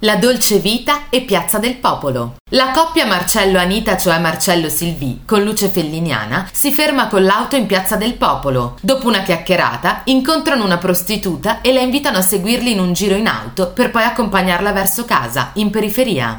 La dolce vita e Piazza del Popolo. La coppia Marcello-Anita, cioè Marcello-Silvi, con luce felliniana, si ferma con l'auto in Piazza del Popolo. Dopo una chiacchierata, incontrano una prostituta e la invitano a seguirli in un giro in auto per poi accompagnarla verso casa, in periferia.